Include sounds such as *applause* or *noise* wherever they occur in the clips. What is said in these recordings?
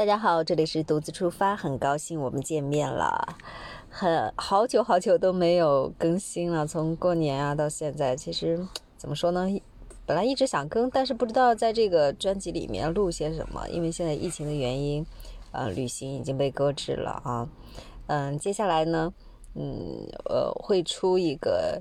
大家好，这里是独自出发，很高兴我们见面了，很好久好久都没有更新了，从过年啊到现在，其实怎么说呢？本来一直想更，但是不知道在这个专辑里面录些什么，因为现在疫情的原因，呃，旅行已经被搁置了啊。嗯，接下来呢，嗯，呃，会出一个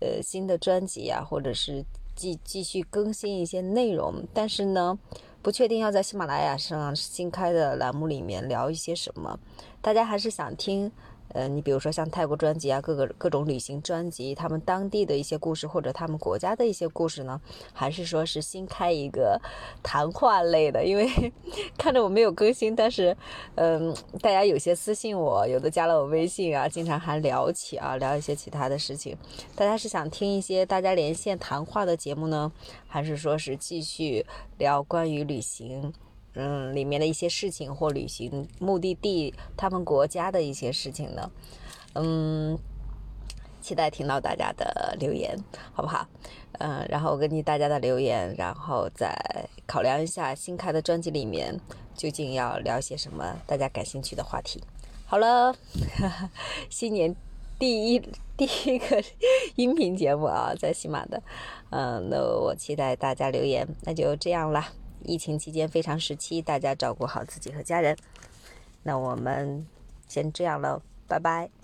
呃新的专辑啊，或者是继继续更新一些内容，但是呢。不确定要在喜马拉雅上新开的栏目里面聊一些什么，大家还是想听。呃，你比如说像泰国专辑啊，各个各种旅行专辑，他们当地的一些故事，或者他们国家的一些故事呢？还是说是新开一个谈话类的？因为 *laughs* 看着我没有更新，但是嗯，大家有些私信我，有的加了我微信啊，经常还聊起啊，聊一些其他的事情。大家是想听一些大家连线谈话的节目呢，还是说是继续聊关于旅行？嗯，里面的一些事情或旅行目的地，他们国家的一些事情呢，嗯，期待听到大家的留言，好不好？嗯，然后根据大家的留言，然后再考量一下新开的专辑里面究竟要聊些什么大家感兴趣的话题。好了，*laughs* 新年第一第一个 *laughs* 音频节目啊，在喜马的，嗯，那我期待大家留言，那就这样啦。疫情期间非常时期，大家照顾好自己和家人。那我们先这样了，拜拜。